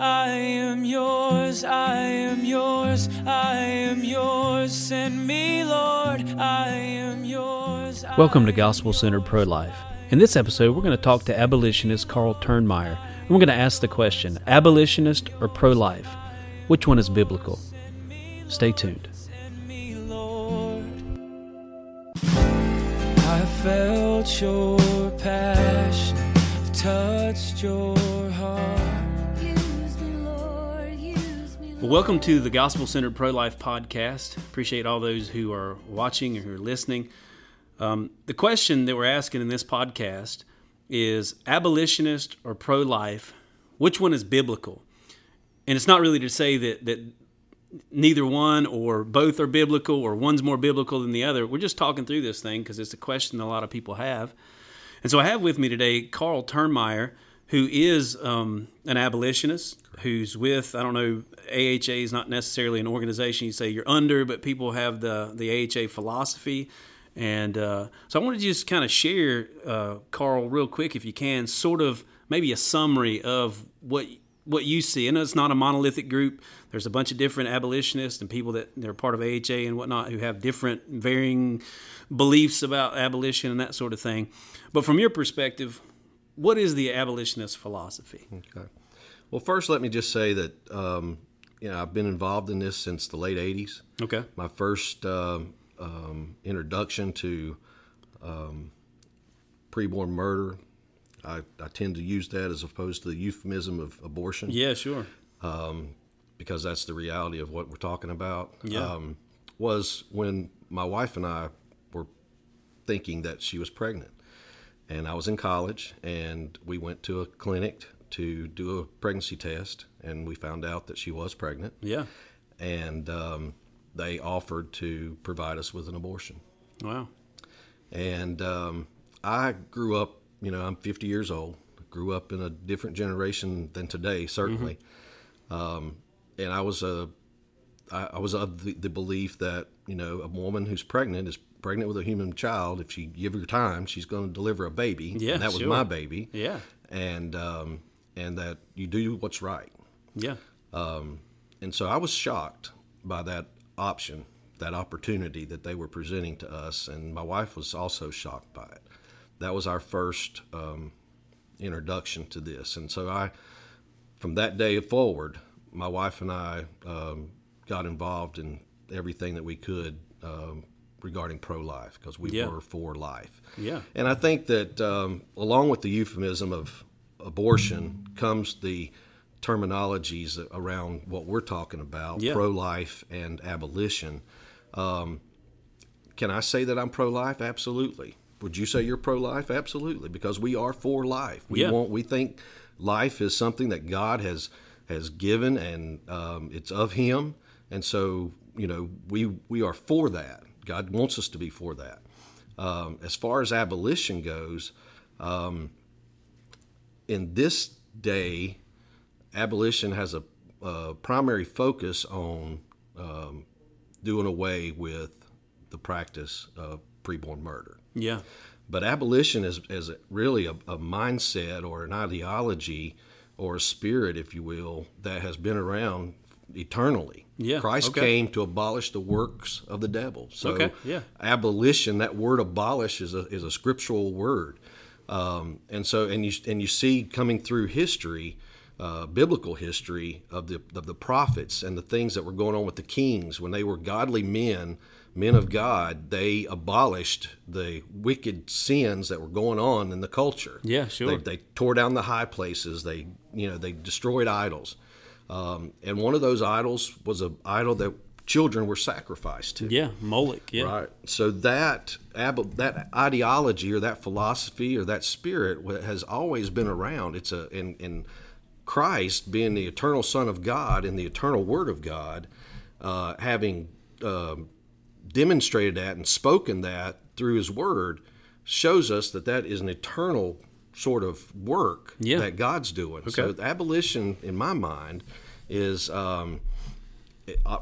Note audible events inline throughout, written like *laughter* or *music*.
I am yours, I am yours, I am yours. Send me, Lord, I am yours. I Welcome to Gospel Centered Pro Life. In this episode, we're going to talk to abolitionist Carl Turnmeyer, and we're going to ask the question abolitionist or pro life? Which one is biblical? Stay tuned. Send me, Lord. I felt your passion, touched your heart. Well, welcome to the Gospel Centered Pro Life podcast. Appreciate all those who are watching or who are listening. Um, the question that we're asking in this podcast is abolitionist or pro life? Which one is biblical? And it's not really to say that, that neither one or both are biblical or one's more biblical than the other. We're just talking through this thing because it's a question a lot of people have. And so I have with me today Carl Turnmeyer, who is um, an abolitionist, who's with, I don't know, AHA is not necessarily an organization you say you're under, but people have the, the AHA philosophy. And uh, so I wanted to just kind of share, uh, Carl, real quick, if you can, sort of maybe a summary of what what you see. I know it's not a monolithic group. There's a bunch of different abolitionists and people that they're part of AHA and whatnot who have different varying beliefs about abolition and that sort of thing. But from your perspective, what is the abolitionist philosophy? Okay. Well, first, let me just say that um, you know I've been involved in this since the late '80s. Okay. My first um, um, introduction to um, preborn murder, I, I tend to use that as opposed to the euphemism of abortion Yeah, sure. because that's the reality of what we're talking about. Yeah. Um, was when my wife and I were thinking that she was pregnant, and I was in college, and we went to a clinic to do a pregnancy test, and we found out that she was pregnant, Yeah. and um, they offered to provide us with an abortion. Wow. And um, I grew up, you know, I'm 50 years old, grew up in a different generation than today, certainly. Um, and I was a, I, I was of the, the belief that you know a woman who's pregnant is pregnant with a human child. If she give her time, she's going to deliver a baby. Yeah, and that was sure. my baby. Yeah. And um, and that you do what's right. Yeah. And so I was shocked by that option, that opportunity that they were presenting to us, and my wife was also shocked by it. That was our first um, introduction to this, and so I, from that day forward, my wife and I um, got involved in everything that we could um, regarding pro-life because we Yeah. were for life. Yeah. And I think that um, along with the euphemism of abortion comes the terminologies around what we're talking about Yeah. pro life and abolition. Um, can I say that I'm pro life? Absolutely. Would you say you're pro life? Absolutely, because we are for life. We Yeah. want. We think life is something that God has has given, and um, it's of Him, and so you know we we are for that. God wants us to be for that. Um, as far as abolition goes, um, in this day, abolition has a, a primary focus on um, doing away with the practice of preborn murder. Yeah. But abolition is, is really a, a mindset or an ideology or a spirit, if you will, that has been around eternally. Yeah, Christ okay. came to abolish the works of the devil. So Okay, yeah. abolition, that word abolish is a, is a scriptural word. Um, and so, and you, and you see coming through history, uh, biblical history of the, of the prophets and the things that were going on with the kings when they were godly men, men of God, they abolished the wicked sins that were going on in the culture. Yeah, sure. They, they tore down the high places. They, you know, they destroyed idols. Um, and one of those idols was an idol that children were sacrificed to. Yeah. Moloch. Yeah. Right. So that ab- that ideology or that philosophy or that spirit has always been around. It's a in, in Christ being the eternal Son of God and the eternal Word of God, uh, having um, demonstrated that and spoken that through His Word, shows us that that is an eternal sort of work Yeah. that God's doing. So abolition, in my mind, is um, uh,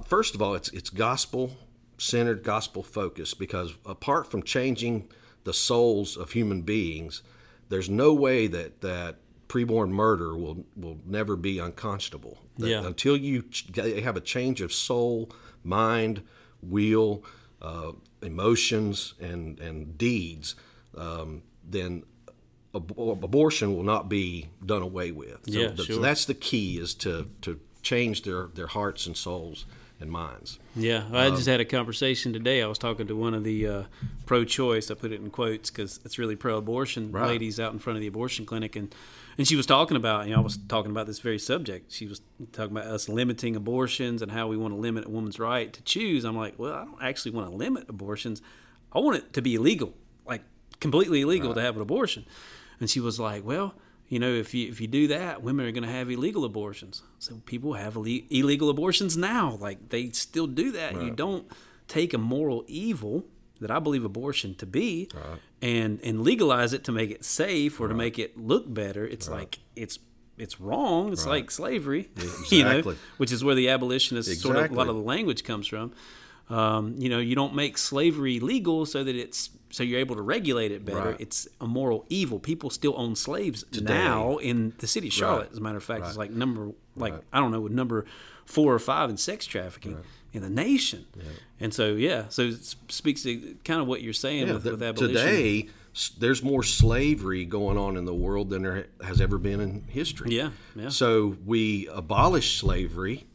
first of all, it's it's gospel centered, gospel focused. Because apart from changing the souls of human beings, there's no way that that preborn murder will will never be unconscionable. Yeah. Until you ch- have a change of soul, mind, will, uh, emotions, and and deeds, um, then ab- abortion will not be done away with. So, Yeah, sure. so that's the key is to to change their their hearts and souls and minds. Yeah, I just had a conversation today. I was talking to one of the uh, pro-choice. I put it in quotes because it's really pro-abortion Right. ladies out in front of the abortion clinic, and and she was talking about. You know, I was talking about this very subject. She was talking about us limiting abortions and how we want to limit a woman's right to choose. I'm like, well, I don't actually want to limit abortions. I want it to be illegal, like completely illegal to have an abortion. And she was like, well. You know, if you if you do that, women are going to have illegal abortions. So people have ille- illegal abortions now. Like they still do that. You don't take a moral evil that I believe abortion to be, and and legalize it to make it safe or to make it look better. It's like it's it's wrong. It's like slavery, *laughs* you know, which is where the abolitionist sort of a lot of the language comes from. Um, you know, you don't make slavery legal so that it's so you're able to regulate it better. Right. It's a moral evil. People still own slaves now in the city of Charlotte. As a matter of fact, it's like number like I don't know, number four or five in sex trafficking in the nation. And so yeah, so it speaks to kind of what you're saying Yeah, with, th- with abolition. today there's more slavery going on in the world than there has ever been in history. Yeah, yeah. So we abolish slavery,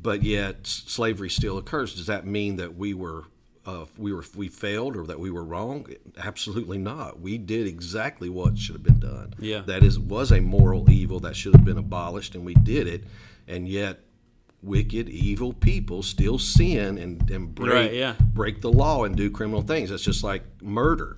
but yet slavery still occurs. Does that mean that we were uh, we were we failed or that we were wrong? Absolutely not. We did exactly what should have been done. Yeah. That is was a moral evil that should have been abolished, and we did it, and yet. Wicked, evil people still sin and, and break Right, yeah. break the law and do criminal things. It's just like murder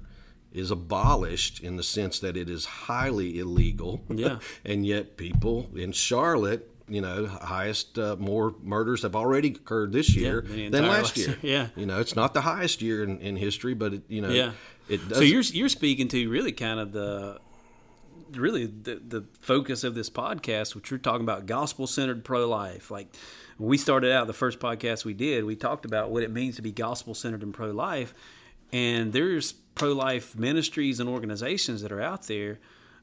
is abolished in the sense that it is highly illegal. Yeah. *laughs* and yet people in Charlotte, you know, highest uh, more murders have already occurred this year the than last year. *laughs* yeah. You know, it's not the highest year in, in history, but it, you know, Yeah. it does So you're you're speaking to really kind of the really the the focus of this podcast, which we're talking about gospel centered pro life. Like we started out the first podcast we did, we talked about what it means to be gospel centered and pro life. And there's pro life ministries and organizations that are out there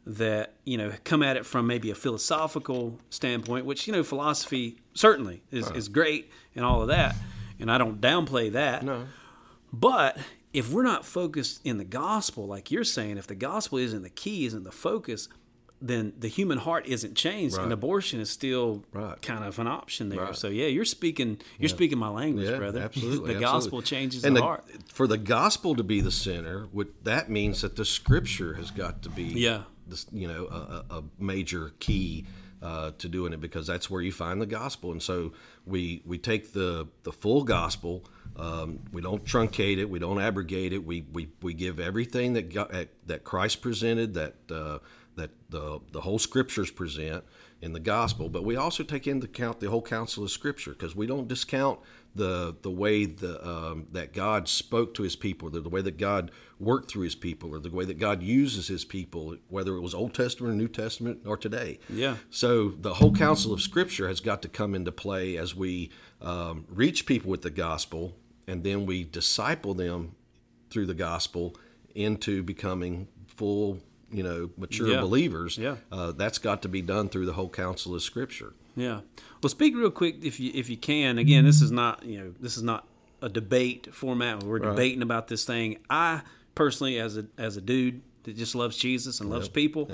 that you know come at it from maybe a philosophical standpoint, which you know philosophy certainly is, is great and all of that, and I don't downplay that. No. But if we're not focused in the gospel, like you're saying, if the gospel isn't the key, isn't the focus, then the human heart isn't changed, and abortion is still Right. kind of an option there. Right. So yeah, you're speaking, you're speaking my language, Yeah, brother. *laughs* absolutely. the absolutely. gospel changes and the, heart. For the gospel to be the center, what that means that the scripture has got to be, Yeah. You know, a, a a major key uh, to doing it because that's where you find the gospel. And so we we take the the full gospel. Um, we don't truncate it. We don't abrogate it. We we, we give everything that God, that Christ presented that. Uh, that the the whole scriptures present in the gospel, but we also take into account the whole counsel of Scripture because we don't discount the the way the um, that God spoke to His people, the, the way that God worked through His people, or the way that God uses His people, whether it was Old Testament, or New Testament, or today. Yeah. So the whole counsel of Scripture has got to come into play as we um, reach people with the gospel, and then we disciple them through the gospel into becoming full, you know, mature Yeah. believers. Yeah. Uh, that's got to be done through the whole counsel of Scripture. Yeah. Well, speak real quick if you if you can. Again, this is not you know this is not a debate format. Where we're debating about this thing. I personally, as a as a dude that just loves Jesus and loves people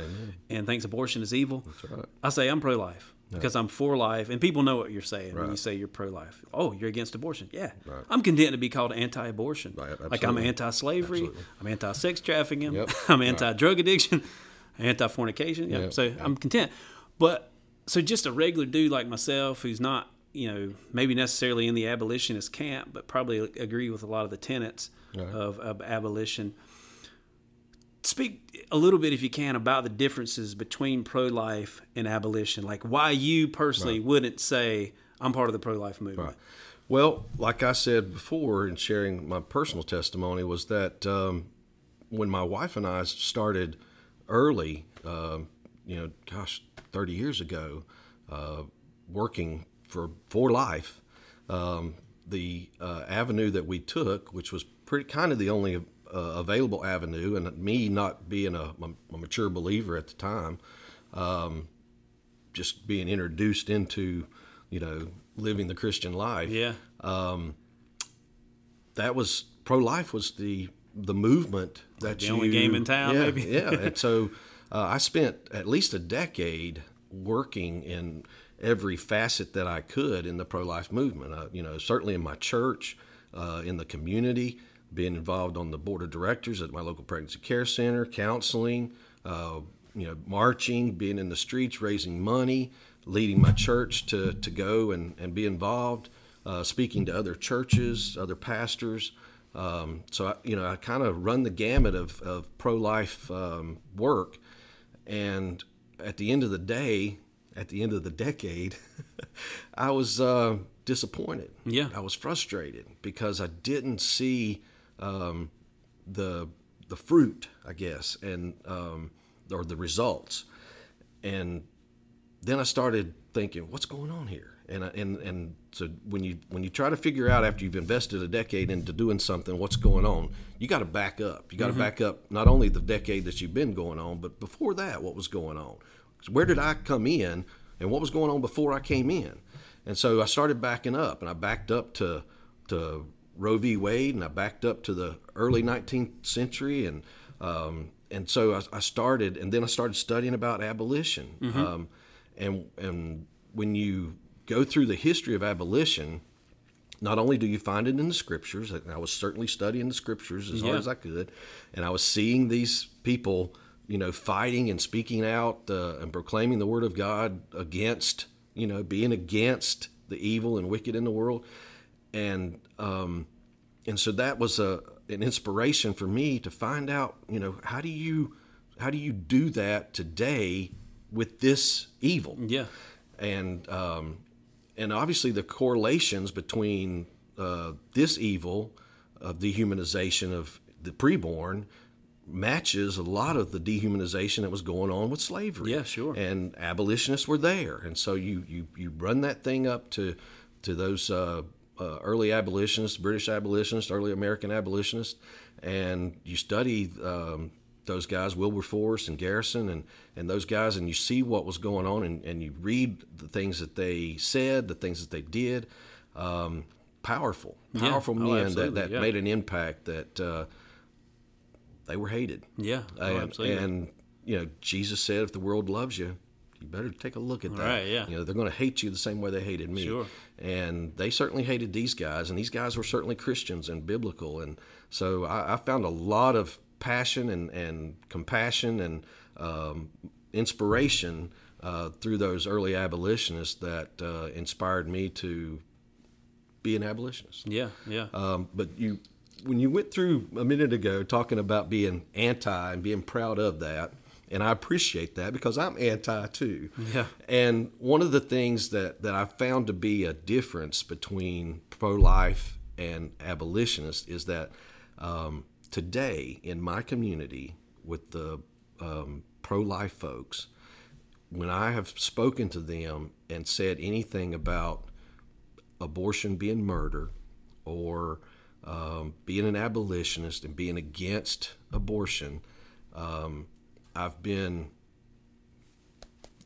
and thinks abortion is evil, right. I say I'm pro life because I'm for life. And people know what you're saying when you say you're pro life. Oh, you're against abortion? Yeah. I'm content to be called anti-abortion. Right, like I'm anti-slavery. Absolutely. I'm anti-sex trafficking. Yep. *laughs* I'm anti-drug addiction. *laughs* Anti-fornication. Yeah. Yep. So I'm content. But so just a regular dude like myself who's not you know maybe necessarily in the abolitionist camp but probably agree with a lot of the tenets of, of abolition speak a little bit if you can about the differences between pro-life and abolition. Like why you personally wouldn't say i'm part of the pro-life movement. Well, like I said before in sharing my personal testimony, was that um, when my wife and I started early, um, you know, gosh, 30 years ago, uh, working for for life, um, the uh, avenue that we took, which was pretty kind of the only uh, available avenue, and me not being a, a mature believer at the time, um, just being introduced into, you know, living the Christian life. Yeah. That was pro life was the the movement that The you only game in town, yeah, maybe? yeah. *laughs* And so uh, I spent at least a decade working in every facet that I could in the pro life movement. Uh, you know, certainly in my church, uh, in the community, being involved on the board of directors at my local pregnancy care center, counseling, uh, you know, marching, being in the streets, raising money, leading my church to, to go and, and be involved, uh, speaking to other churches, other pastors. Um, so, I, you know, I kind of run the gamut of, of pro life um, work. And at the end of the day, at the end of the decade, *laughs* I was uh, disappointed. Yeah. I was frustrated because I didn't see um, the the fruit, I guess, and um, or the results. And then I started thinking, what's going on here? And I, and and so when you when you try to figure out after you've invested a decade into doing something, what's going on, you got to back up. You got to back up not only the decade that you've been going on, but before that, what was going on? Where did I come in, and what was going on before I came in? And so I started backing up, and I backed up to to Roe v. Wade, and I backed up to the early 19th century, and um, and so I, I started, and then I started studying about abolition, um, and and when you go through the history of abolition, not only do you find it in the scriptures, and I was certainly studying the scriptures as hard as I could, and I was seeing these people, you know, fighting and speaking out uh, and proclaiming the word of God against, you know, being against the evil and wicked in the world, and um, and so that was a an inspiration for me to find out, you know, how do you how do you do that today with this evil? Yeah. and um, and obviously the correlations between uh, this evil of dehumanization of the preborn matches a lot of the dehumanization that was going on with slavery. Yeah, sure. And abolitionists were there, and so you you, you run that thing up to to those uh, uh, early abolitionists, British abolitionists, early American abolitionists, and you study. Um, those guys, Wilberforce and Garrison, and, and those guys, and you see what was going on, and, and you read the things that they said, the things that they did. Um, powerful, Yeah. powerful Oh, men that, that yeah. made an impact that uh, they were hated. Yeah. Oh, and, absolutely. and you know, Jesus said, "If the world loves you, you better take a look at that." Right, yeah. You know, they're going to hate you the same way they hated me. Sure. And they certainly hated these guys, and these guys were certainly Christians and biblical, and so I, I found a lot of passion and and compassion and um, inspiration uh, through those early abolitionists that uh, inspired me to be an abolitionist. yeah. Yeah. Um, but you, when you went through a minute ago talking about being anti and being proud of that, and I appreciate that because I'm anti too. Yeah. And one of the things that, that I found to be a difference between pro life and abolitionist is that um, today in my community with the um, pro life folks, when I have spoken to them and said anything about abortion being murder or um, being an abolitionist and being against abortion, um, I've been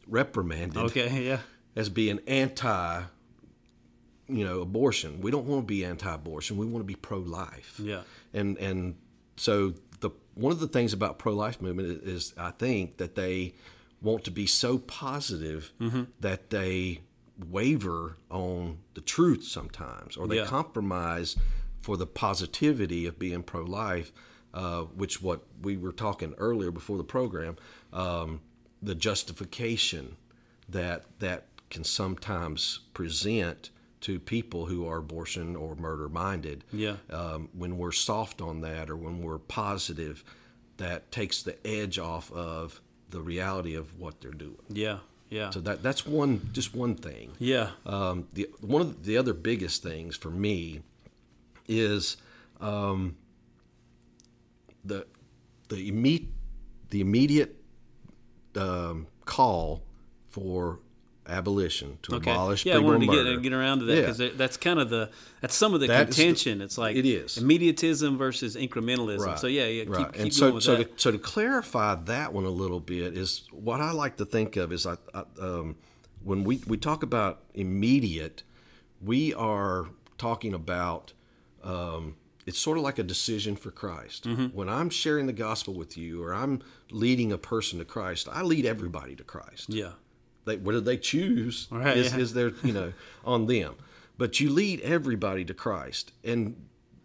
reprimanded okay. Yeah. as being anti you know abortion we don't want to be anti-abortion we want to be pro-life Yeah. and and so the one of the things about pro-life movement is, i think that they want to be so positive Mm-hmm. that they waver on the truth sometimes or they Yeah. compromise for the positivity of being pro-life uh, which what we were talking earlier before the program um, the justification that that can sometimes present to people who are abortion or murder minded Yeah. um, when we're soft on that or when we're positive that takes the edge off of the reality of what they're doing Yeah. Yeah. so that that's one just one thing yeah. um, the one of the other biggest things for me is um, the the immediate the immediate um, call for abolition to Okay. abolish yeah, I preborn wanted to murder. get, get around to that Yeah. because that's kind of the that's some of the That's the- contention. it's like it is. immediatism versus incrementalism. So yeah, yeah, keep, right. keep and so, so that. to, so to clarify that one a little bit is what I like to think of is I, I um, when we we talk about immediate, we are talking about um, it's sort of like a decision for Christ. Mm-hmm. When I'm sharing the gospel with you, or I'm leading a person to Christ, I lead everybody to Christ yeah, they whether they choose Right, is, yeah. is their you know *laughs* on them but you lead everybody to christ and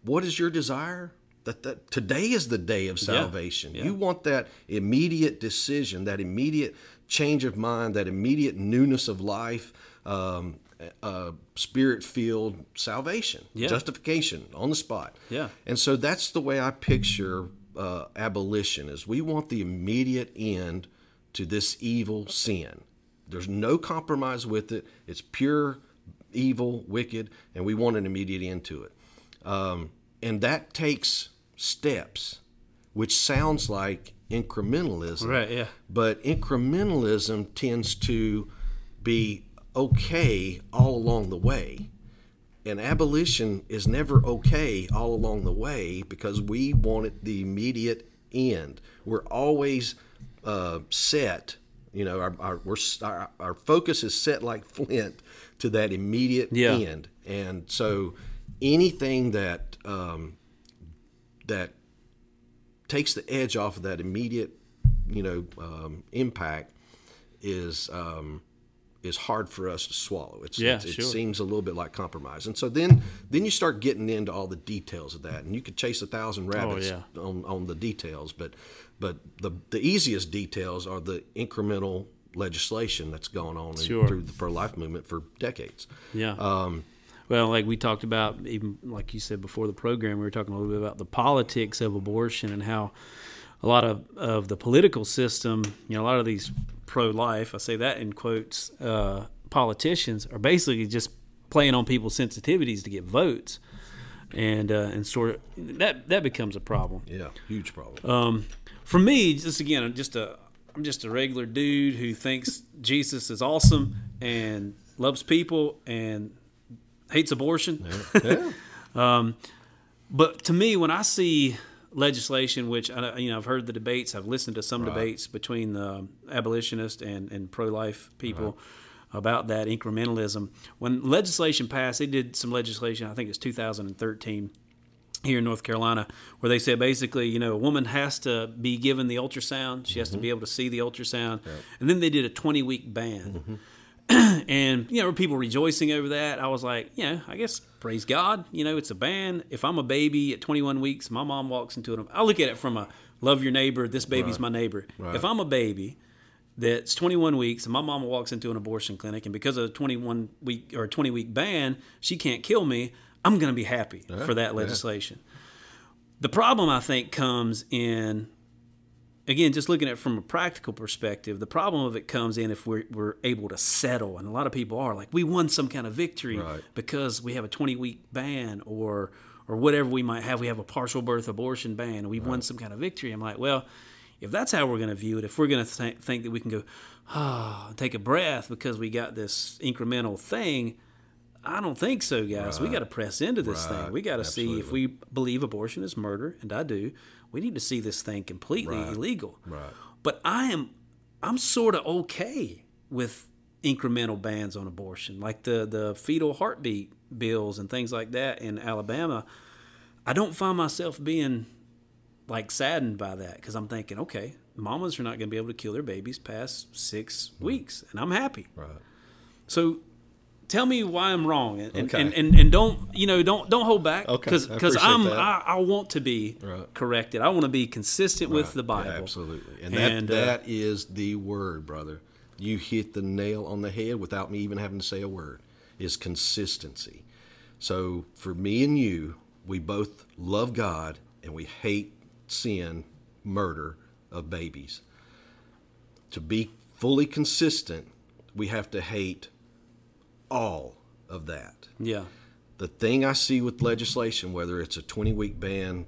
what is your desire that, that today is the day of salvation yeah. you want that immediate decision that immediate change of mind that immediate newness of life um, uh, spirit filled salvation Yeah. justification on the spot. Yeah. and so that's the way i picture uh, abolition is we want the immediate end to this evil sin. There's no compromise with it. It's pure evil wicked and we want an immediate end to it. Um, and that takes steps which sounds like incrementalism. Right, yeah, but incrementalism tends to be okay all along the way. And abolition is never okay all along the way because we want it the immediate end. We're always uh, set, you know, our, our, we're, our, our focus is set like flint to that immediate Yeah. end. And so anything that, um, that takes the edge off of that immediate, you know, um, impact is um, is hard for us to swallow. It's, Yeah, it's- it sure. seems a little bit like compromise, and so then then you start getting into all the details of that, and you could chase a thousand rabbits Oh, yeah. on, on the details, but but the the easiest details are the incremental legislation that's going on in- through the pro life movement for decades. yeah. Um, well, like we talked about, even like you said before the program, we were talking a little bit about the politics of abortion and how a lot of, of the political system, you know, a lot of these pro life, I say that in quotes, uh, politicians are basically just playing on people's sensitivities to get votes. And, uh, and sort of that that becomes a problem. Yeah, huge problem. Um, for me, just again, I'm just a I'm just a regular dude who thinks Jesus is awesome and loves people and hates abortion. *laughs* Um, but to me, when I see legislation, which I, you know, I've heard the debates, I've listened to some debates between the um, abolitionist and, and pro-life people about that incrementalism. When legislation passed, they did some legislation. I think it's 2013 here in North Carolina, where they said basically, you know, a woman has to be given the ultrasound. She has to be mm-hmm. able to see the ultrasound. And then they did a 20 week ban. Mm-hmm. *clears throat* and, you know, people rejoicing over that. I was like, yeah, I guess praise God. You know, it's a ban. If I'm a baby at 21 weeks, my mom walks into it. I look at it from a love your neighbor, this baby's my neighbor. If I'm a baby, that's 21 weeks and my mama walks into an abortion clinic and because of a 21 week or a 20 week ban she can't kill me i'm going to be happy for that legislation the problem i think comes in again just looking at it from a practical perspective the problem of it comes in if we're, we're able to settle and a lot of people are like we won some kind of victory Right. because we have a 20 week ban or or whatever we might have we have a partial birth abortion ban and we've won some kind of victory i'm like well if that's how we're going to view it, if we're going to th- think that we can go, ah, take a breath because we got this incremental thing, I don't think so, guys. We got to press into this Right. thing. We got to see if we believe abortion is murder, and I do. We need to see this thing completely illegal. Right. But I am, I'm sort of okay with incremental bans on abortion, like the the fetal heartbeat bills and things like that in Alabama. I don't find myself being like saddened by that because I'm thinking, okay, mamas are not going to be able to kill their babies past six mm. weeks, and I'm happy. Right. So tell me why I'm wrong, and, and, Okay. and, and, and don't you know don't don't hold back Okay, because I appreciate I'm that. I, I want to be Right. corrected. I want to be consistent with the Bible. Yeah, absolutely. And that uh, that is the word, brother. You hit the nail on the head without me even having to say a word. Is consistency. So for me and you, we both love God and we hate sin, murder of babies. To be fully consistent, we have to hate all of that Yeah, the thing I see with legislation, whether it's a 20 week ban,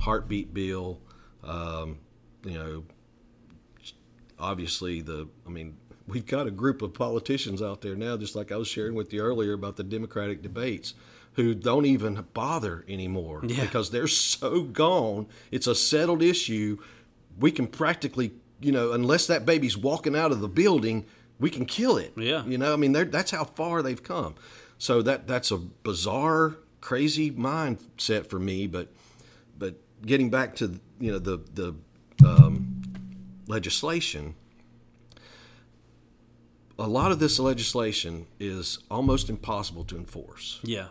heartbeat bill, um, you know, obviously the, I mean, we've got a group of politicians out there now, just like I was sharing with you earlier about the Democratic debates, who don't even bother anymore Yeah. because they're so gone. It's a settled issue. We can practically, you know, unless that baby's walking out of the building, we can kill it. Yeah. You know, I mean, that's how far they've come. So that that's a bizarre, crazy mindset for me. But but getting back to you know the the um, legislation, a lot of this legislation is almost impossible to enforce. Yeah.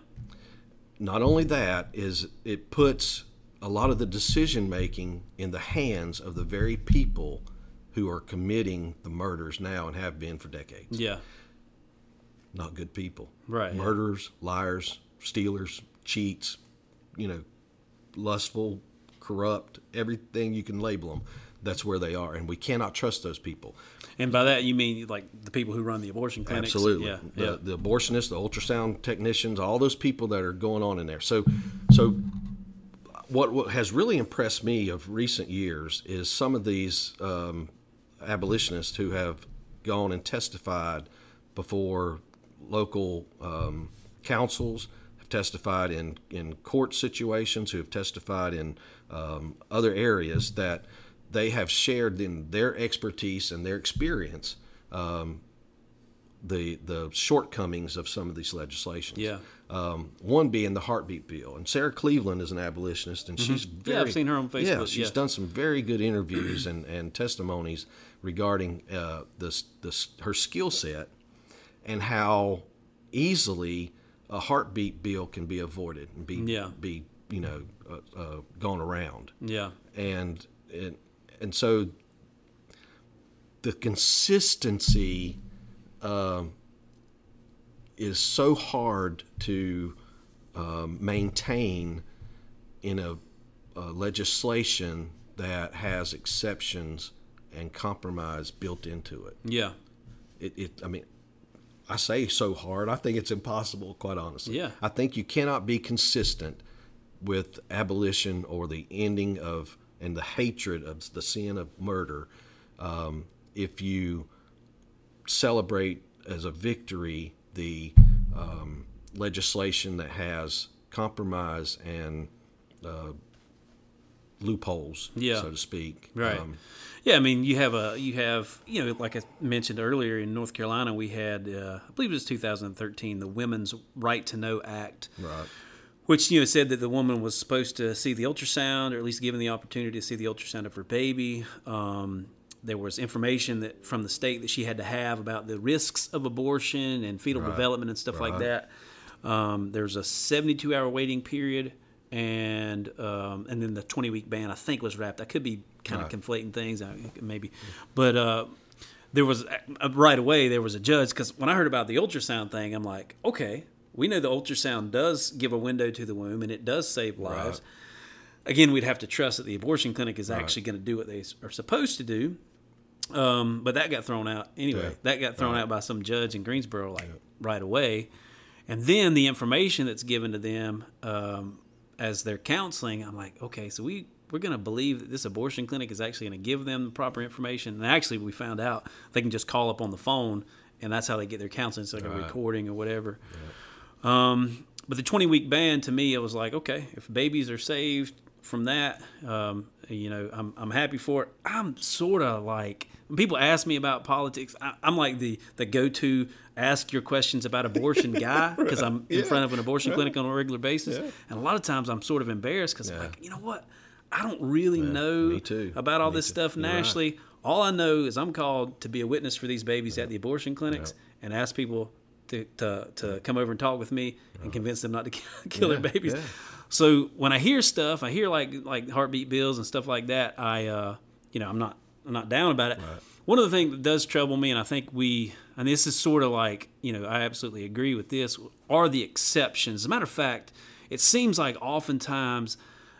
Not only that is it puts a lot of the decision making in the hands of the very people who are committing the murders now and have been for decades. Yeah. Not good people. Right. Murderers, liars, stealers, cheats, you know, lustful, corrupt, everything you can label them. That's where they are, and we cannot trust those people. And by that you mean like the people who run the abortion clinics? Absolutely. Yeah. The, yeah. the abortionists, the ultrasound technicians, all those people that are going on in there. So, so what, what has really impressed me of recent years is some of these um, abolitionists who have gone and testified before local um, councils, have testified in, in court situations, who have testified in um, other areas that they have shared in their expertise and their experience um, the the shortcomings of some of these legislations. Yeah. Um, one being the heartbeat bill, and Sarah Cleveland is an abolitionist, and she's Mm-hmm. Yeah, very, I've seen her on Facebook. Yeah, she's yeah. done some very good interviews and, and testimonies regarding uh, this this her skill set and how easily a heartbeat bill can be avoided and be Yeah. be you know uh, uh, gone around Yeah. and and, and so the consistency um, is so hard to um, maintain in a, a legislation that has exceptions and compromise built into it. Yeah. It, it I mean, I say so hard. I think it's impossible, quite honestly. Yeah. I think you cannot be consistent with abolition or the ending of and the hatred of the sin of murder um, if you celebrate as a victory the um, legislation that has compromise and uh, loopholes, Yeah. so to speak. Right. Um, yeah, I mean, you have a you have you know, like I mentioned earlier in North Carolina, we had uh, I believe it was 2013, the Women's Right to Know Act, right. which you know said that the woman was supposed to see the ultrasound, or at least given the opportunity to see the ultrasound of her baby. Um, there was information that from the state that she had to have about the risks of abortion and fetal development and stuff like that. Um, there's a 72 hour waiting period, and um, and then the 20 week ban I think was wrapped. I could be kind of conflating things, maybe, but uh, there was uh, right away there was a judge because when I heard about the ultrasound thing, I'm like, okay, we know the ultrasound does give a window to the womb and it does save lives. Again, we'd have to trust that the abortion clinic is actually going to do what they are supposed to do. Um, but that got thrown out anyway. Yeah. That got thrown out by some judge in Greensboro like right away. And then the information that's given to them um, as they're counseling, I'm like, okay, so we we're going to believe that this abortion clinic is actually going to give them the proper information. And actually, we found out they can just call up on the phone, and that's how they get their counseling. It's like a recording or whatever. Um, but the 20 week ban to me, it was like, okay, if babies are saved from that, um, you know, I'm, I'm happy for it. I'm sort of like, when people ask me about politics, I, I'm like the, the go to ask your questions about abortion *laughs* guy because I'm in Yeah. front of an abortion clinic on a regular basis. And a lot of times I'm sort of embarrassed because I'm like, you know what? I don't really know about all Me this too. stuff You're right. nationally. All I know is I'm called to be a witness for these babies at the abortion clinics and ask people to, to, to come over and talk with me and convince them not to *laughs* kill Yeah, their babies. yeah. So when I hear stuff, I hear like like heartbeat bills and stuff like that. I uh, you know I'm not I'm not down about it. One of the things that does trouble me, and I think we and this is sort of like you know I absolutely agree with this are the exceptions. As a matter of fact, it seems like oftentimes,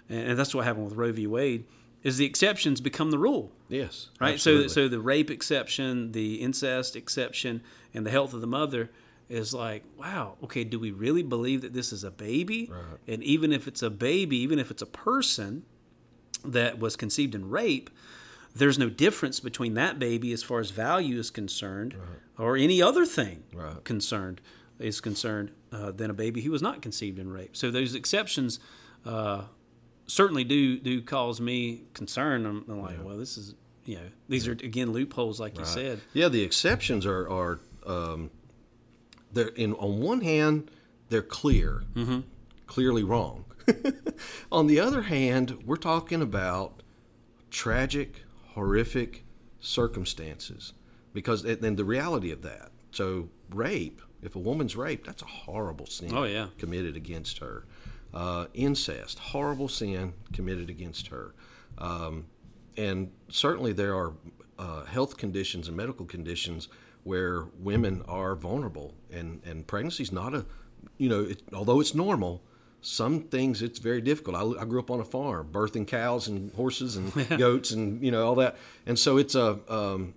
and that's what happened with Roe v. Wade, is the exceptions become the rule Yes. right? absolutely. So, so the rape exception, the incest exception, and the health of the mother is like, wow, okay, do we really believe that this is a baby? Right. And even if it's a baby, even if it's a person that was conceived in rape, there's no difference between that baby as far as value is concerned or any other thing Right. concerned is concerned uh, than a baby who was not conceived in rape. So those exceptions uh, certainly do do cause me concern. I'm, I'm like, well, this is you know these are again loopholes, like you said. Yeah, the exceptions are are um, they're in on one hand they're clear, Mm-hmm. clearly wrong. *laughs* on the other hand, we're talking about tragic, horrific circumstances because then the reality of that. So rape, if a woman's raped, that's a horrible sin. Oh, yeah. committed against her. Uh, incest, horrible sin committed against her. Um, and certainly there are uh, health conditions and medical conditions where women are vulnerable, and and pregnancy is not a, you know, it, although it's normal. Some things it's very difficult. I, I grew up on a farm, birthing cows and horses and *laughs* goats and you know all that, and so it's a um,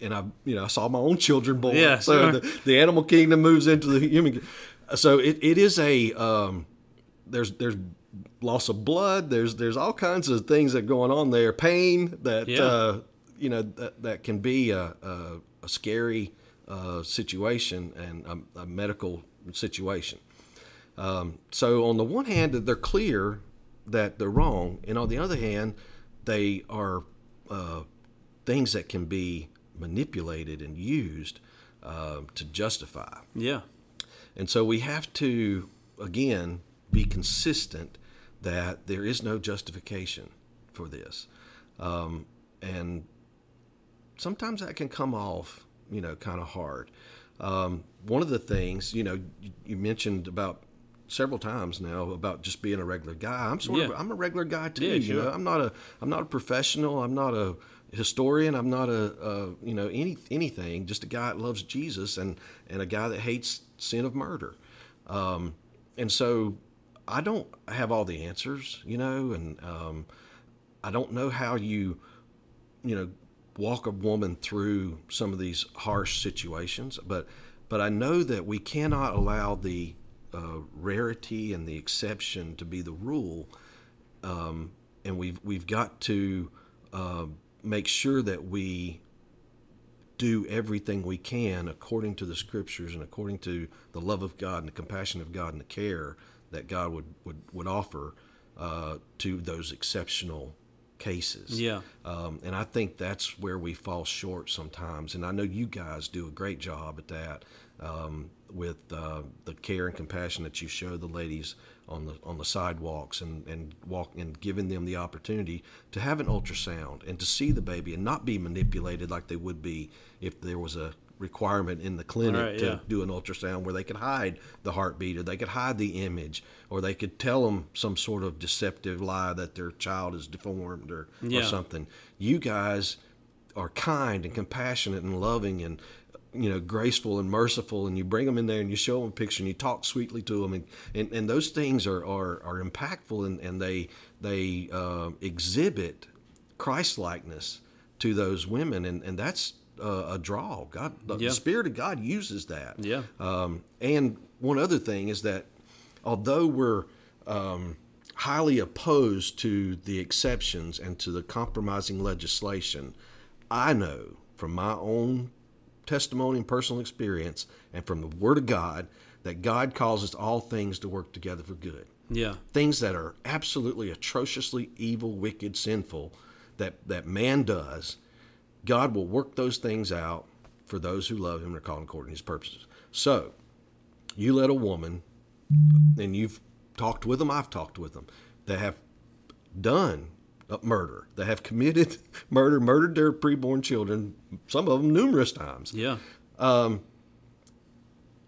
and I, you know, I saw my own children born. Yeah, so sure. the, the animal kingdom moves into the human. So it, it is a um, there's there's loss of blood. There's there's all kinds of things that going on there. Pain that Yeah. uh, you know that, that can be a, a, a scary uh, situation and a, a medical situation. Um, so on the one hand, they're clear that they're wrong, and on the other hand, they are uh, things that can be manipulated and used uh, to justify. Yeah, And so we have to, again, be consistent that there is no justification for this. Um, and sometimes that can come off, you know, kind of hard. Um, one of the things, you know, you, you mentioned about several times now about just being a regular guy. I'm sort of I'm a regular guy too. Yeah, You know. I'm not a I'm not a professional. I'm not a historian. I'm not a, a you know any anything. Just a guy that loves Jesus and and a guy that hates sin of murder. Um, and so I don't have all the answers, you know, and um, I don't know how you you know walk a woman through some of these harsh situations but but I know that we cannot allow the uh, rarity and the exception to be the rule um, and we've we've got to uh, make sure that we do everything we can according to the scriptures and according to the love of God and the compassion of God and the care that God would would, would offer uh, to those exceptional cases. Yeah. Um, and I think that's where we fall short sometimes. And I know you guys do a great job at that um, with uh, the care and compassion that you show the ladies on the on the sidewalks and and walk and giving them the opportunity to have an ultrasound and to see the baby and not be manipulated like they would be if there was a requirement in the clinic Right, to yeah. do an ultrasound where they could hide the heartbeat or they could hide the image or they could tell them some sort of deceptive lie that their child is deformed or, Yeah. or something. You guys are kind and compassionate and loving and you know graceful and merciful and you bring them in there and you show them a picture and you talk sweetly to them and, and, and those things are, are, are impactful and, and they they uh, exhibit Christ likeness to those women and, and that's uh, a draw God the Yeah. Spirit of God uses that Yeah. um, and one other thing is that although we're um, highly opposed to the exceptions and to the compromising legislation, I know from my own testimony and personal experience and from the Word of God that God causes all things to work together for good. yeah, Things that are absolutely atrociously evil, wicked, sinful that, that man does, God will work those things out for those who love Him and are called according to His purposes. So, you let a woman, and you've talked with them, I've talked with them, that have done a murder, that have committed *laughs* murder, murdered their preborn children, some of them numerous times. yeah, um,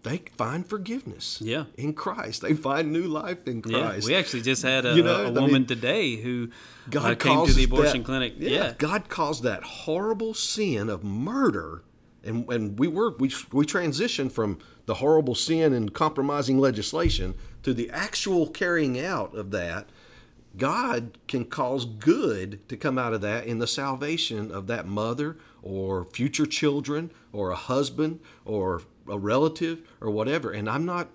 They find forgiveness Yeah. in Christ. They find new life in yeah. Christ. We actually just had a, You know, a I woman mean, today who God uh, came to the abortion that- clinic. Yeah, Yeah, God caused that horrible sin of murder, and and we were we we transitioned from the horrible sin and compromising legislation to the actual carrying out of that. God can cause good to come out of that in the salvation of that mother or future children or a husband or a relative or whatever. And I'm not,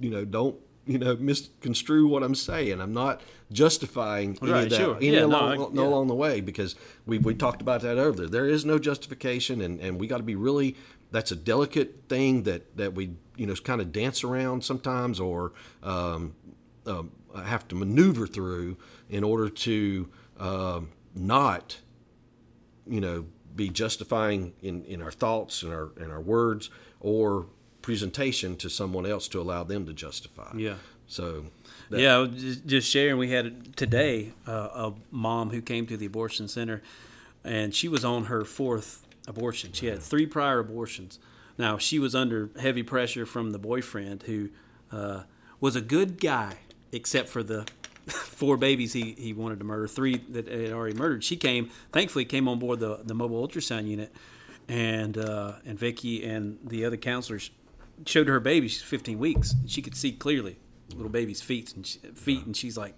you know, don't you know misconstrue what I'm saying. I'm not justifying any Right, of that sure. any Yeah, no, along, I- no yeah. along the way because we we talked about that earlier. There is no justification, and and we got to be really. That's a delicate thing that that we you know kind of dance around sometimes, or um, um, have to maneuver through in order to um, not you know be justifying in, in our thoughts and our in our words or presentation to someone else to allow them to justify. Yeah. So that, yeah, just, sharing. We had today uh, a mom who came to the abortion center, and she was on her fourth abortion. She had three prior abortions. Now she was under heavy pressure from the boyfriend, who uh, was a good guy, except for the *laughs* four babies he, he wanted to murder, three that had already murdered. She came, thankfully, came on board the the mobile ultrasound unit, and uh, and Vicky and the other counselors showed her baby. She's 15 weeks. She could see clearly little baby's feet and she, feet, and she's like,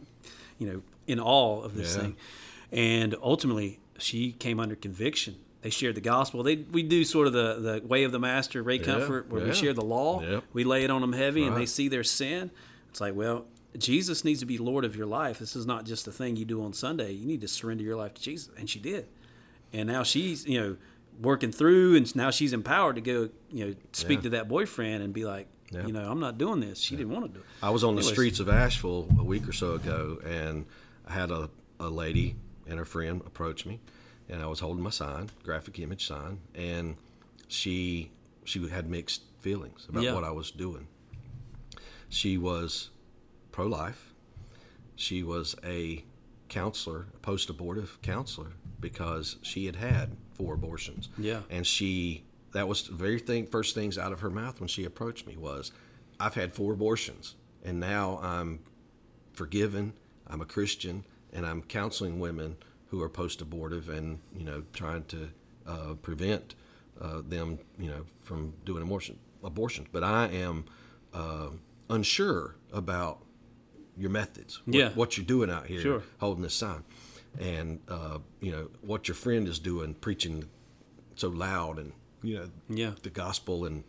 you know, in awe of this Yeah. thing. And ultimately, she came under conviction. They shared the gospel. They we do sort of the the way of the master, Ray Comfort, where we share the law. Yep. We lay it on them heavy, and they see their sin. It's like, well, Jesus needs to be Lord of your life. This is not just a thing you do on Sunday. You need to surrender your life to Jesus, and she did. And now she's you know working through, and now she's empowered to go you know speak Yeah. to that boyfriend and be like, Yeah. you know, I'm not doing this. She didn't want to do it. I was on the streets of Asheville a week or so ago, and I had a, a lady and her friend approach me, and I was holding my sign, graphic image sign, and she she had mixed feelings about Yeah. what I was doing. She was pro life. She was a counselor, a post abortive counselor, because she had had four abortions. Yeah. And she, that was the very thing, first things out of her mouth when she approached me was, I've had four abortions, and now I'm forgiven. I'm a Christian, and I'm counseling women who are post-abortive and you know trying to uh, prevent uh, them you know from doing abortion abortions. But I am uh, unsure about your methods. What, Yeah. what you're doing out here, Sure. holding this sign, and uh, you know what your friend is doing, preaching so loud, and you know Yeah. the gospel and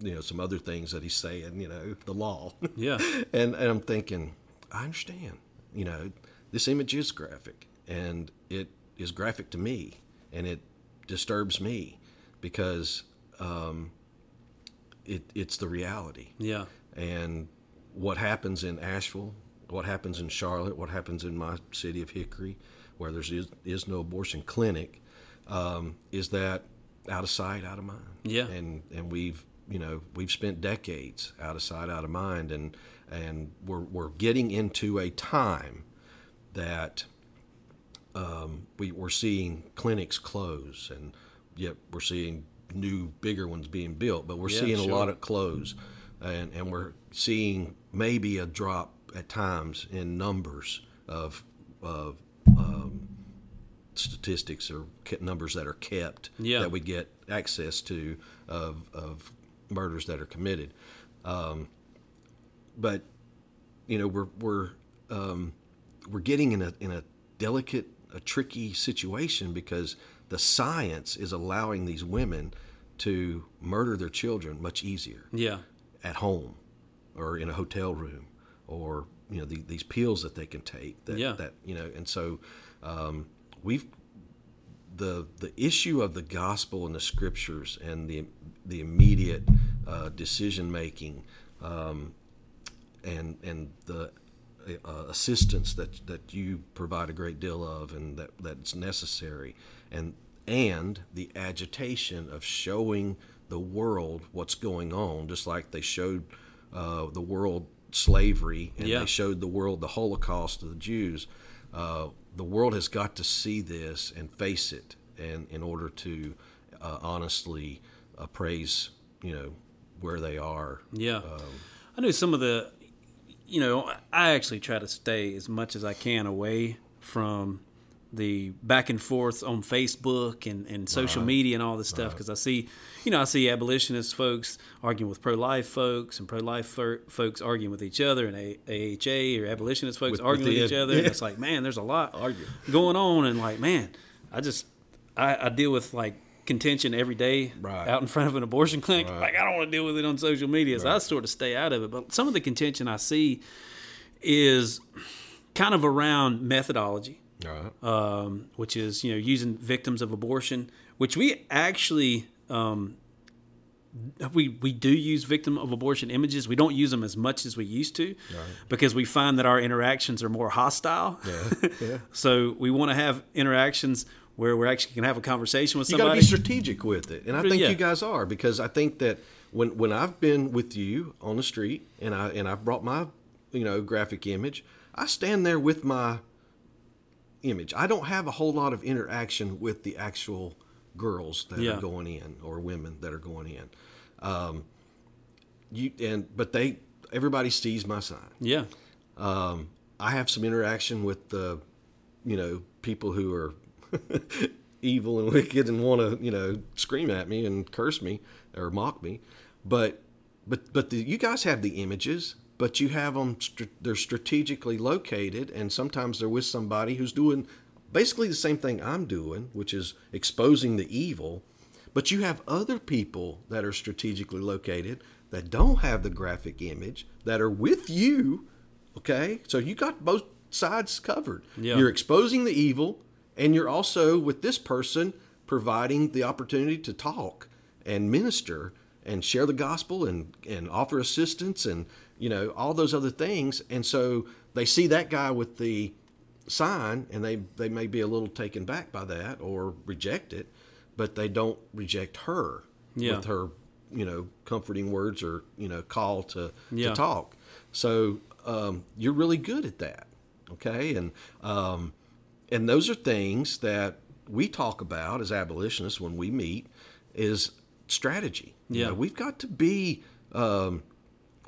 you know some other things that he's saying. You know the law. Yeah. *laughs* and, and I'm thinking, I understand. You know, this image is graphic, and it is graphic to me, and it disturbs me because um, it it's the reality. Yeah. And what happens in Asheville, what happens in Charlotte, what happens in my city of Hickory, where there is, is no abortion clinic, um, is that out of sight, out of mind. Yeah. And and we've you know we've spent decades out of sight, out of mind, and and we're we're getting into a time that um, we, we're seeing clinics close, and yet we're seeing new, bigger ones being built. But we're Yeah, seeing sure. a lot of close, and, and we're seeing maybe a drop at times in numbers of of um, statistics or numbers that are kept Yeah. that we get access to of, of murders that are committed. Um, but you know we're we're um, we're getting in a in a delicate, a tricky situation because the science is allowing these women to murder their children much easier Yeah. at home or in a hotel room or you know the, these pills that they can take that, Yeah. that you know and so um, we've the the issue of the gospel and the scriptures and the the immediate uh, decision making um, and and the uh, assistance that that you provide a great deal of and that that's necessary and and the agitation of showing the world what's going on just like they showed uh, the world slavery and Yeah. they showed the world the holocaust of the jews uh, the world has got to see this and face it and in order to uh, honestly appraise you know where they are Yeah. I know some of the, you know, I actually try to stay as much as I can away from the back and forth on Facebook and, and social media and all this stuff because I see, you know, I see abolitionist folks arguing with pro life folks and pro life folks arguing with each other and AHA or abolitionist folks With- arguing with with each the- other. And it's like, man, there's a lot Argue. going on. And like, man, I just, I, I deal with like contention every day Right. out in front of an abortion clinic. Like I don't want to deal with it on social media, so I sort of stay out of it. But some of the contention I see is kind of around methodology right. um, which is you know using victims of abortion, which we actually um, we we do use victim of abortion images. We don't use them as much as we used to because we find that our interactions are more hostile. Yeah, *laughs* yeah. so we want to have interactions where we're actually can have a conversation with somebody. you got to be strategic with it, and I think Yeah. you guys are because I think that when when I've been with you on the street and I and I brought my you know graphic image, I stand there with my image. I don't have a whole lot of interaction with the actual girls that Yeah. are going in or women that are going in. Um, you and but they everybody sees my sign. yeah, Um, I have some interaction with the, you know, people who are *laughs* evil and wicked and want to, you know, scream at me and curse me or mock me. But, but, but the, you guys have the images, but you have them. They're strategically located, and sometimes they're with somebody who's doing basically the same thing I'm doing, which is exposing the evil. But you have other people that are strategically located that don't have the graphic image that are with you Okay, so you got both sides covered. Yeah. You're exposing the evil, and you're also with this person providing the opportunity to talk and minister and share the gospel and and offer assistance and you know all those other things. And so they see that guy with the sign, and they they may be a little taken back by that or reject it, but they don't reject her Yeah. with her you know comforting words or you know call to Yeah. to talk. So um, you're really good at that, okay? And um, and those are things that we talk about as abolitionists when we meet is strategy. You Yeah. know, we've got to be um,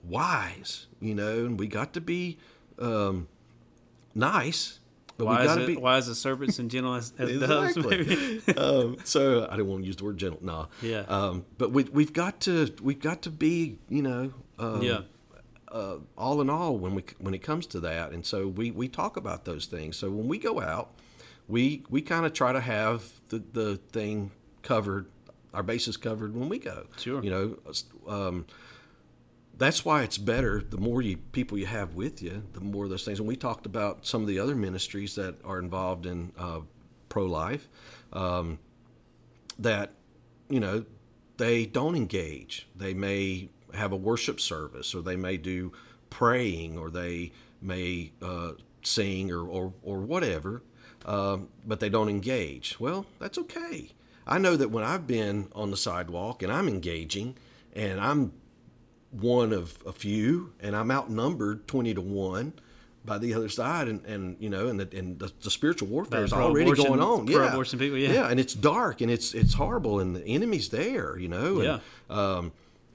wise, you know, and we got to be um, nice. But we wise, got to as, be wise as serpents and gentle as, as *laughs* doves. Maybe. *laughs* Um, so I didn't want to use the word gentle. No. Yeah. Um, but we, we've got to we've got to be you know um, Yeah. uh, all in all when we when it comes to that, and so we we talk about those things. So when we go out, we we kind of try to have the the thing covered, our bases covered when we go. Sure. You know. Um, that's why it's better the more you people you have with you the more those things. And we talked about some of the other ministries that are involved in uh, pro-life um, that you know they don't engage. They may have a worship service or they may do praying or they may uh, sing or, or, or whatever um, but they don't engage. Well that's okay. I know that when i've been on the sidewalk and i'm engaging and i'm one of a few, and I'm outnumbered twenty to one by the other side, and, and you know, and the, and the, the spiritual warfare is already going on. pro-abortion people, yeah. and it's dark and it's it's horrible, and the enemy's there, you know. And, Yeah. Um,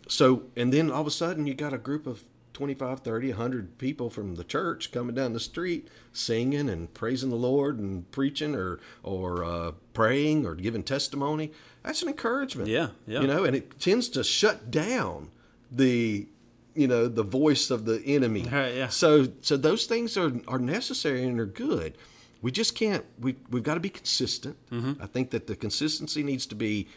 so, and then all of a sudden, you got a group of 25, 30, 100 people from the church coming down the street singing and praising the Lord and preaching or or uh, praying or giving testimony. That's an encouragement. Yeah, yeah. You know, and it tends to shut down the you know the voice of the enemy. Right, yeah. So so those things are are necessary and are good. We just can't. We we've got to be consistent. Mm-hmm. I think that the consistency needs to be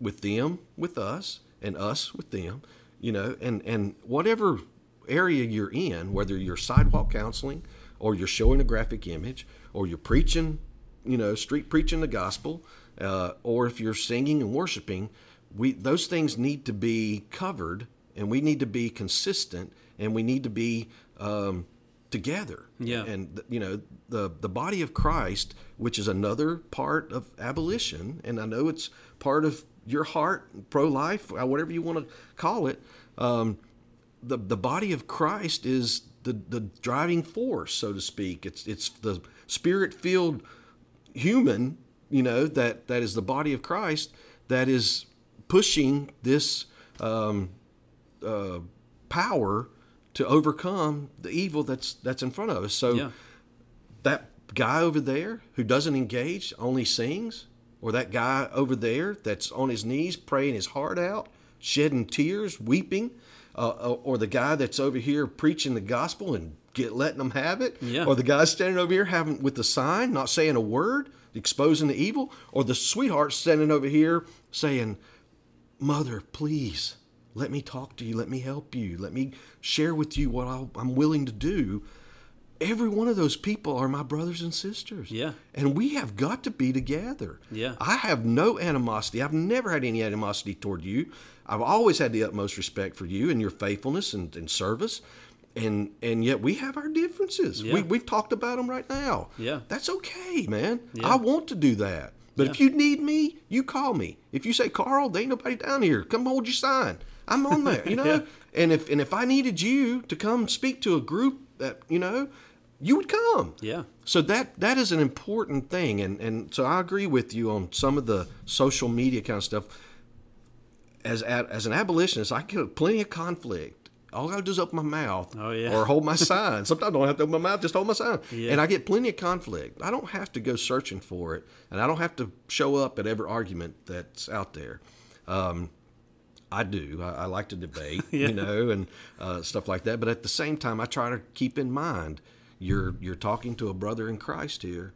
with them, with us, and us with them. You know, and and whatever area you're in, whether you're sidewalk counseling or you're showing a graphic image or you're preaching, you know, street preaching the gospel, uh, or if you're singing and worshiping, we those things need to be covered, and we need to be consistent, and we need to be um, together. Yeah. And you know, the the body of Christ, which is another part of abolition, and I know it's part of your heart, pro life, whatever you want to call it. Um, the the body of Christ is the the driving force, so to speak. It's it's the spirit filled human, you know, that that is the body of Christ that is pushing this um, uh, power to overcome the evil that's that's in front of us. So Yeah. that guy over there who doesn't engage only sings, or that guy over there that's on his knees praying his heart out, shedding tears, weeping. uh, or or the guy that's over here preaching the gospel and get letting them have it, Yeah. or the guy standing over here having with the sign, not saying a word, exposing the evil, or the sweetheart standing over here saying, Mother, please let me talk to you. Let me help you. Let me share with you what I'll, I'm willing to do. Every one of those people are my brothers and sisters. Yeah. And we have got to be together. Yeah. I have no animosity. I've never had any animosity toward you. I've always had the utmost respect for you and your faithfulness and, and service. And and yet we have our differences. Yeah. We, we've talked about them right now. Yeah. That's okay, man. Yeah. I want to do that. But if you need me, you call me. If you say, Carl, there ain't nobody down here, come hold your sign. I'm on there, you *laughs* know. Yeah. And if and if I needed you to come speak to a group that you know, you would come. Yeah. So that that is an important thing, and and so I agree with you on some of the social media kind of stuff. As as an abolitionist, I get plenty of conflict. All I gotta do is open my mouth, Oh, yeah. or hold my *laughs* sign. Sometimes I don't have to open my mouth; just hold my sign, Yeah. and I get plenty of conflict. I don't have to go searching for it, and I don't have to show up at every argument that's out there. Um, I do. I, I like to debate, *laughs* Yeah. you know, and uh, stuff like that. But at the same time, I try to keep in mind you're you're talking to a brother in Christ here,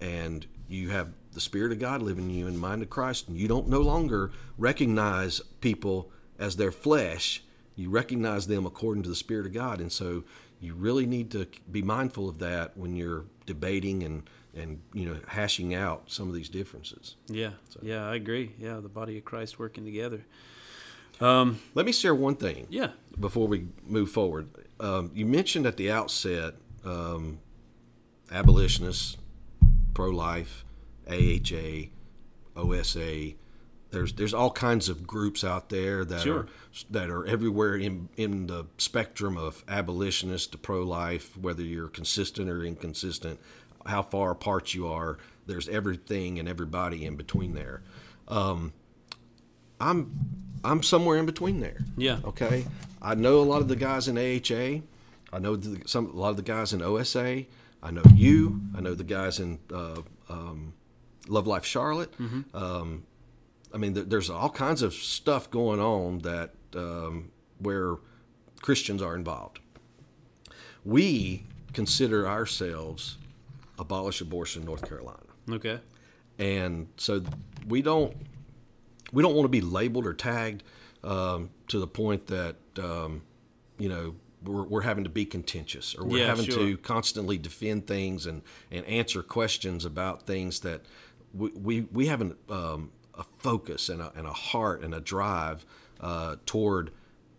and you have the Spirit of God living in you and the mind of Christ, and you don't no longer recognize people as their flesh. You recognize them according to the Spirit of God, and so you really need to be mindful of that when you're debating and and you know hashing out some of these differences. Yeah. Yeah, I agree. Yeah, the body of Christ working together. Let me share one thing. Yeah. before we move forward, um, you mentioned at the outset um, abolitionists, pro life, AHA, OSA. There's there's all kinds of groups out there that Sure. are that are everywhere in in the spectrum of abolitionist to pro life, whether you're consistent or inconsistent, how far apart you are. There's everything and everybody in between there. Um, I'm I'm somewhere in between there. Yeah. Okay. I know a lot of the guys in AHA. I know the, some a lot of the guys in OSA. I know you. I know the guys in uh, um, Love Life Charlotte. Um, I mean, there, there's all kinds of stuff going on that um, where Christians are involved. We consider ourselves abolish abortion in North Carolina Okay. and so we don't we don't want to be labeled or tagged um, to the point that um, you know we're, we're having to be contentious or we're Yeah, having sure. to constantly defend things and, and answer questions about things that we, we, we have an, um, a focus and a, and a heart and a drive uh, toward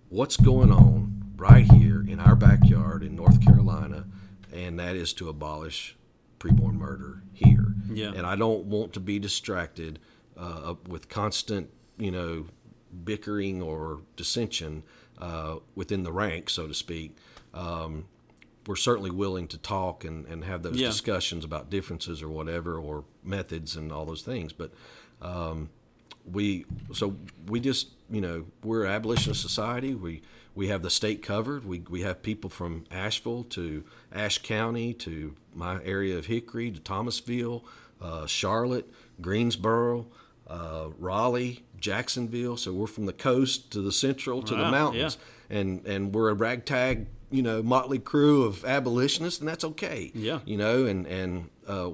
what's going on right here in our backyard in North Carolina, and that is to abolish preborn murder here. Yeah. And I don't want to be distracted uh, with constant, you know, bickering or dissension uh, within the ranks, so to speak. Um, we're certainly willing to talk and, and have those Yeah. discussions about differences or whatever, or methods and all those things. But um, we so we just you know we're an abolitionist society. We we have the state covered. We we have people from Asheville to Ashe County to my area of Hickory to Thomasville, uh, Charlotte, Greensboro, uh, Raleigh, Jacksonville. So we're from the coast to the central to Wow, the mountains, and and we're a ragtag you know motley crew of abolitionists, and that's okay. Yeah. you know, and and uh,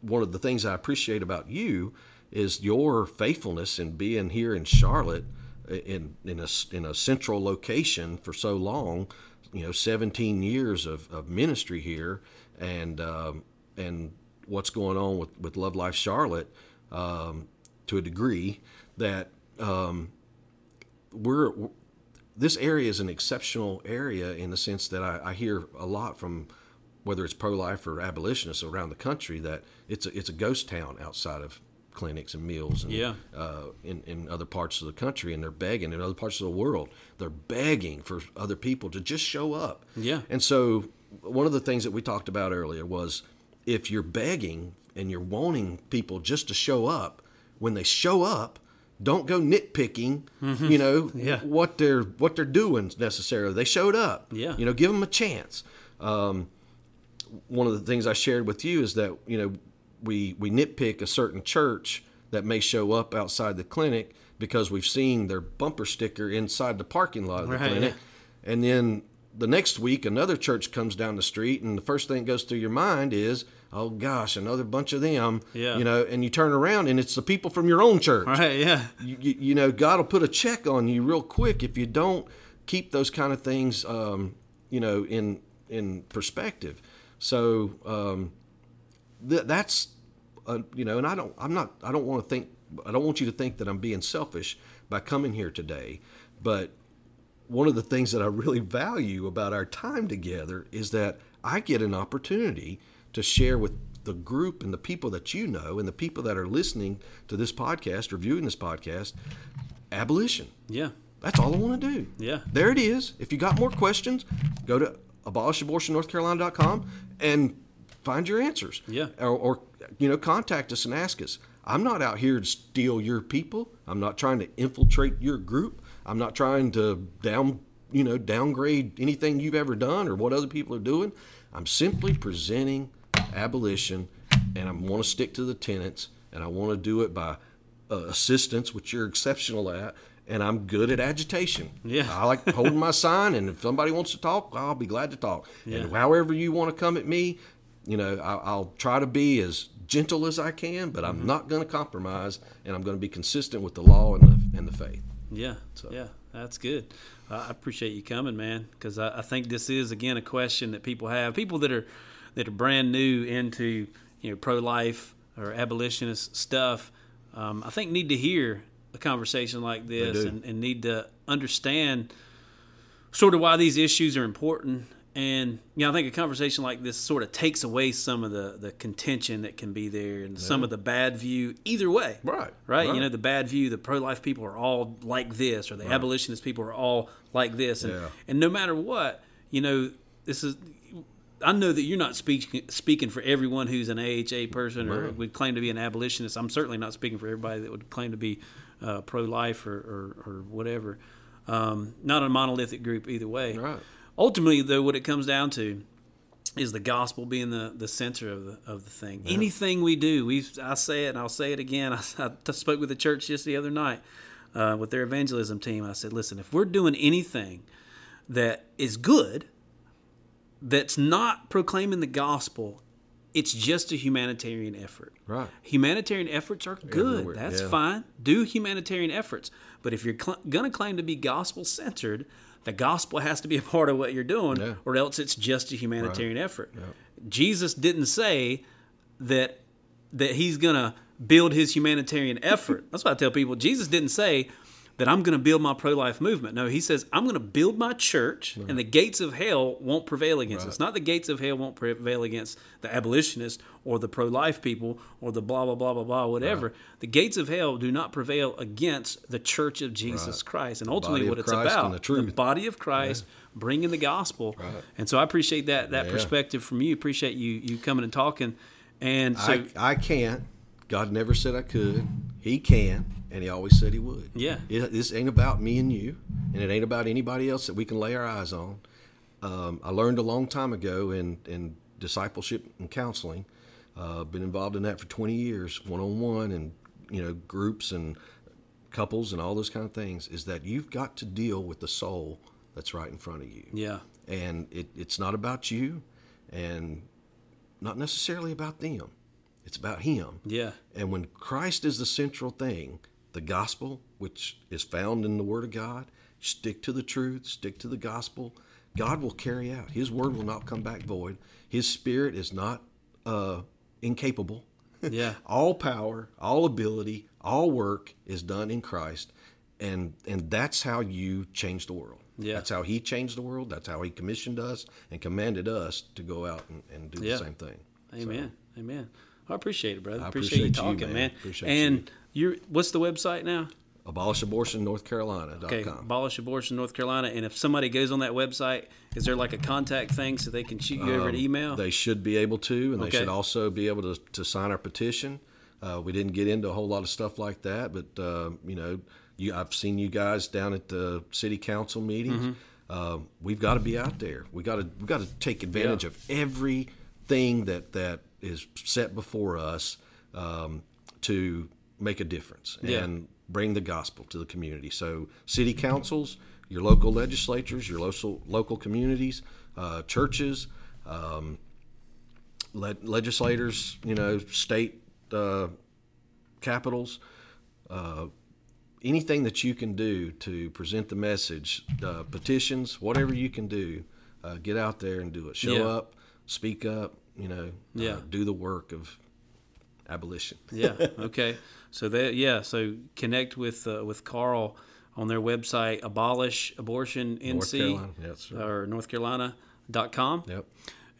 one of the things I appreciate about you is your faithfulness in being here in Charlotte in in a in a central location for so long. You know, 17 years of, of ministry here, and um, and what's going on with, with Love Life Charlotte um, to a degree that um, we're this area is an exceptional area in the sense that I, I hear a lot from whether it's pro-life or abolitionists around the country that it's a, it's a ghost town outside of clinics and meals and Yeah. uh, in, in other parts of the country and they're begging in other parts of the world they're begging for other people to just show up Yeah. and so one of the things that we talked about earlier was if you're begging and you're wanting people just to show up when they show up don't go nitpicking you know Mm-hmm. Yeah. what they're what they're doing necessarily they showed up Yeah. you know give them a chance um, one of the things I shared with you is that you know we we nitpick a certain church that may show up outside the clinic because we've seen their bumper sticker inside the parking lot of the Right, clinic. yeah. And then the next week, another church comes down the street, and the first thing that goes through your mind is, oh gosh, another bunch of them. Yeah. You know, and you turn around, and it's the people from your own church. Right? Yeah. You, you, you know, God will put a check on you real quick if you don't keep those kind of things, um, you know, in in perspective. So um, th- that's, uh, you know, and I don't, I'm not, I don't want to think, I don't want you to think that I'm being selfish by coming here today, but one of the things that I really value about our time together is that I get an opportunity to share with the group and the people that you know and the people that are listening to this podcast or viewing this podcast abolition. Yeah. That's all I want to do. Yeah. There it is. If you got more questions, go to abolishabortionnorthcarolina.com and find your answers. Yeah. Or, or, you know, contact us and ask us. I'm not out here to steal your people. I'm not trying to infiltrate your group. I'm not trying to down, you know, downgrade anything you've ever done or what other people are doing. I'm simply presenting abolition, and I want to stick to the tenets, and I want to do it by uh, assistance, which you're exceptional at, and I'm good at agitation. Yeah. I like holding my sign, and if somebody wants to talk, I'll be glad to talk. And however you want to come at me, you know, I, I'll try to be as gentle as I can, but Mm-hmm. I'm not going to compromise, and I'm going to be consistent with the law and the and the faith. Yeah, So. yeah, that's good. I I appreciate you coming, man, because I, I think this is again a question that people have. People that are that are brand new into you know pro life or abolitionist stuff, um, I think need to hear a conversation like this and, and need to understand sort of why these issues are important. And you know, I think a conversation like this sort of takes away some of the, the contention that can be there and some of the bad view either way. Right, Right. You know, the bad view, the pro life people are all like this, or the abolitionist people are all like this. And, Yeah. and no matter what, you know, this is. I know that you're not speaking speaking for everyone who's an AHA person or Right. would claim to be an abolitionist. I'm certainly not speaking for everybody that would claim to be uh, pro life or, or, or whatever. Um, not a monolithic group either way. Right. Ultimately, though, what it comes down to is the gospel being the, the center of the of the thing. Anything we do, we I say it and I'll say it again. *laughs* I, I spoke with the church just the other night uh, with their evangelism team. I said, listen, if we're doing anything that is good, that's not proclaiming the gospel, it's just a humanitarian effort. Right. Humanitarian efforts are good. Everywhere, That's yeah. fine. Do humanitarian efforts. But if you're cl- going to claim to be gospel centered, the gospel has to be a part of what you're doing, Yeah. or else it's just a humanitarian effort. Jesus didn't say that that he's going to build his humanitarian effort. That's why I tell people Jesus didn't say that I'm going to build my pro-life movement. No, he says I'm going to build my church and the gates of hell won't prevail against us. Not the gates of hell won't prevail against the abolitionists or the pro-life people or the blah blah blah blah blah whatever. The gates of hell do not prevail against the church of Jesus Christ. And ultimately what it's Christ about the truth. body of Christ bringing the gospel. And so I appreciate that that Yeah. perspective from you. Appreciate you you coming and talking. And so I, I can't. God never said I could. He can, and He always said He would. Yeah. It, this ain't about me and you, and it ain't about anybody else that we can lay our eyes on. Um, I learned a long time ago in, in discipleship and counseling. Uh, been involved in that for 20 years, one on one, and you know groups and couples and all those kind of things. Is that you've got to deal with the soul that's right in front of you yeah. and it, it's not about you and not necessarily about them it's about him Yeah. and when christ is the central thing the gospel which is found in the word of god stick to the truth stick to the gospel god will carry out his word will not come back void his spirit is not uh, incapable *laughs* Yeah. all power, all ability, all work is done in Christ, and and that's how you change the world. Yeah. That's how He changed the world. That's how He commissioned us and commanded us to go out and, and do Yeah. the same thing. Amen. Amen. I appreciate it, brother. I appreciate, you appreciate you, talking, man. man. Appreciate and you're what's the website now? AbolishAbortionNorthCarolina.com. Okay, abolish abortion North Carolina. And if somebody goes on that website, is there like a contact thing so they can shoot you over an email? Um, They should be able to, and Okay. they should also be able to, to sign our petition. Uh, we didn't get into a whole lot of stuff like that, but uh, you know, you, I've seen you guys down at the city council meetings. Mm-hmm. Uh, we've got to be out there. We got to we got to take advantage Yeah. of everything that that is set before us um, to make a difference. Yeah. And bring the gospel to the community. So, city councils, your local legislatures, your local local communities, uh, churches, um, le- legislators, you know, state uh, capitals, uh, anything that you can do to present the message, uh, petitions, whatever you can do, uh, get out there and do it. Show Yeah. up, speak up, you know, uh, Yeah. do the work of abolition. *laughs* yeah. Okay. So that yeah. So connect with uh, with Carl on their website abolish abortion nc Carolina, yes, or North Carolina.com. Yep.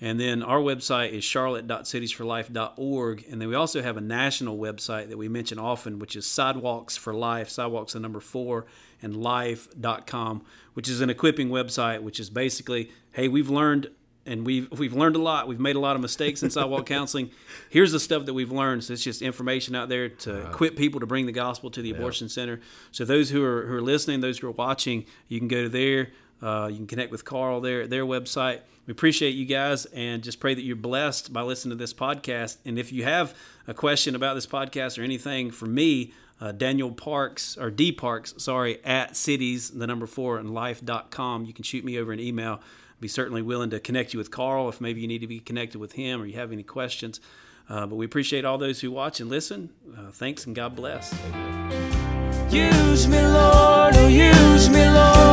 And then our website is charlotte.cities4life.org. And then we also have a national website that we mention often, which is Sidewalks for Life, sidewalks the number four, and life.com, which is an equipping website, which is basically, hey, we've learned and we've we've learned a lot. We've made a lot of mistakes in sidewalk counseling. Here's the stuff that we've learned. So it's just information out there to equip people to bring the gospel to the abortion center. So those who are who are listening, those who are watching, you can go to there. Uh, you can connect with Carl there at their website. We appreciate you guys and just pray that you're blessed by listening to this podcast. And if you have a question about this podcast or anything for me, uh, Daniel Parks or D Parks, sorry, at cities, the number four, and life.com. You can shoot me over an email. Be certainly willing to connect you with Carl if maybe you need to be connected with him or you have any questions. Uh, but we appreciate all those who watch and listen. Uh, thanks and God bless. Use me, Lord, oh, use me, Lord.